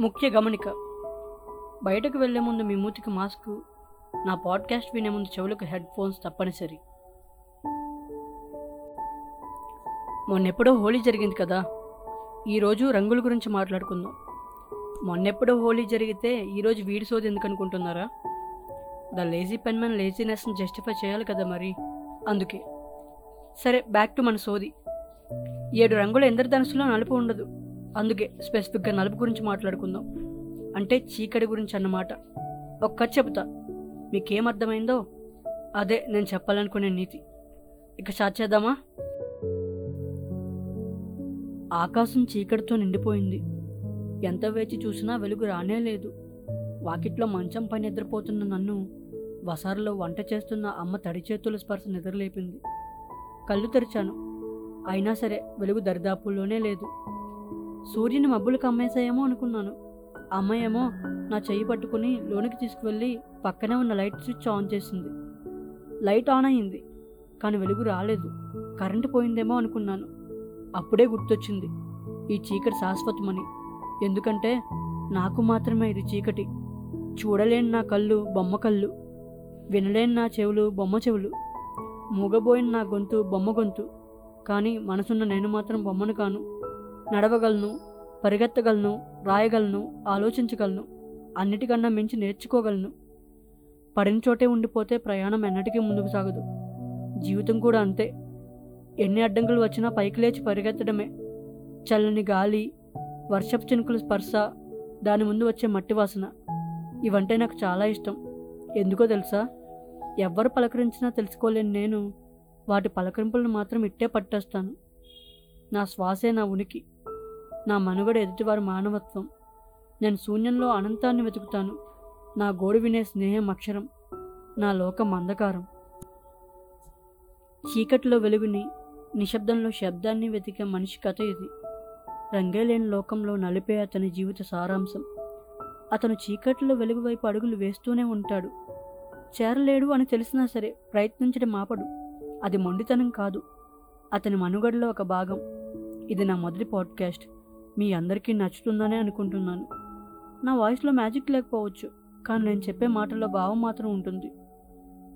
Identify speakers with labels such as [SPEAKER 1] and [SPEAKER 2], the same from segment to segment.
[SPEAKER 1] ముఖ్య గమనిక. బయటకు వెళ్ళే ముందు మీ మూతికి మాస్క్ నా పాడ్కాస్ట్ వినే ముందు చెవులకు హెడ్ ఫోన్స్ తప్పనిసరి. మొన్నెప్పుడో హోలీ జరిగింది కదా ఈరోజు రంగుల గురించి మాట్లాడుకుందాం. మొన్నెప్పుడో హోలీ జరిగితే ఈరోజు వీడి సోది ఎందుకు అనుకుంటున్నారా ద లేజీ పెన్మెన్ లేజీనెస్ని జస్టిఫై చేయాలి కదా మరి. అందుకే. సరే బ్యాక్ టు మన సోది. ఏడు రంగుల ఇంద్రధనుసులో నలుపు ఉండదు. అందుకే స్పెసిఫిక్గా నలుపు గురించి మాట్లాడుకుందాం. అంటే చీకటి గురించి అన్నమాట. ఒక్క కథ చెబుతా. మీకేం అర్థమైందో అదే నేను చెప్పాలనుకునే నీతి. ఇక స్టార్ట్ చేద్దామా? ఆకాశం చీకటితో నిండిపోయింది. ఎంత వేచి చూసినా వెలుగు రానే లేదు. వాకిట్లో మంచం పైన నిద్రపోతున్న నన్ను వసారలో వంట చేస్తున్న అమ్మ తడి చేతుల స్పర్శ నిద్రలేపింది. కళ్ళు తెరిచాను. అయినా సరే వెలుగు దరిదాపుల్లోనే లేదు. సూర్యుని మబ్బులు కమ్మేశాయేమో అనుకున్నాను. అమ్మ ఏమో నా చెయ్యి పట్టుకుని లోనికి తీసుకువెళ్ళి పక్కనే ఉన్న లైట్ స్విచ్ ఆన్ చేసింది. లైట్ ఆన్ అయింది కానీ వెలుగు రాలేదు. కరెంటు పోయిందేమో అనుకున్నాను. అప్పుడే గుర్తొచ్చింది ఈ చీకటి శాశ్వతమని. ఎందుకంటే నాకు మాత్రమే ఇది చీకటి. చూడలేని నా కళ్ళు బొమ్మ కళ్ళు వినలేని నా చెవులు బొమ్మ చెవులు మూగబోయిన నా గొంతు బొమ్మ గొంతు కానీ మనసున్న నేను మాత్రం బొమ్మను కాను. నడవగలను పరిగెత్తగలను రాయగలను ఆలోచించగలను అన్నిటికన్నా మించి నేర్చుకోగలను. పడిన చోటే ఉండిపోతే ప్రయాణం ఎన్నటికీ ముందుకు సాగదు. జీవితం కూడా అంతే. ఎన్ని అడ్డంకులు వచ్చినా పైకి లేచి పరిగెత్తడమే. చల్లని గాలి వర్షపు చినుకుల స్పర్శ దాని ముందు వచ్చే మట్టి వాసన ఇవంటే నాకు చాలా ఇష్టం. ఎందుకో తెలుసా? ఎవ్వరు పలకరించినా తెలుసుకోలేని నేను వాటి పలకరింపులను మాత్రం ఇట్టే పట్టేస్తాను. నా శ్వాసే నా ఉనికి. నా మనుగడ ఎదుటివారి మానవత్వం. నేను శూన్యంలో అనంతాన్ని వెతుకుతాను. నా గోడు వినే స్నేహం అక్షరం. నా లోకం అంధకారం. చీకటిలో వెలుగుని నిశ్శబ్దంలో శబ్దాన్ని వెతికే మనిషి కథ ఇది. రంగే లేని లోకంలో నలిపే అతని జీవిత సారాంశం. అతను చీకటిలో వెలుగు వైపు అడుగులు వేస్తూనే ఉంటాడు. చేరలేడు అని తెలిసినా సరే ప్రయత్నించడం ఆపడు. అది మొండితనం కాదు. అతని మనుగడలో ఒక భాగం. ఇది నా మొదటి పాడ్కాస్ట్. మీ అందరికీ నచ్చుతుందనే అనుకుంటున్నాను. నా వాయిస్లో మ్యాజిక్ లేకపోవచ్చు కానీ నేను చెప్పే మాటల్లో భావం మాత్రం ఉంటుంది.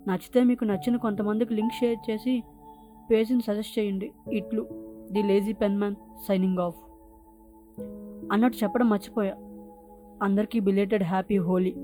[SPEAKER 1] నచ్చితే మీకు నచ్చిన కొంతమందికి లింక్ షేర్ చేసి పేజీని సజెస్ట్ చేయండి. ఇట్లు the lazy pen man signing off. అన్నట్టు చెప్పడం మర్చిపోయా. అందరికీ బిలేటెడ్ హ్యాపీ హోలీ.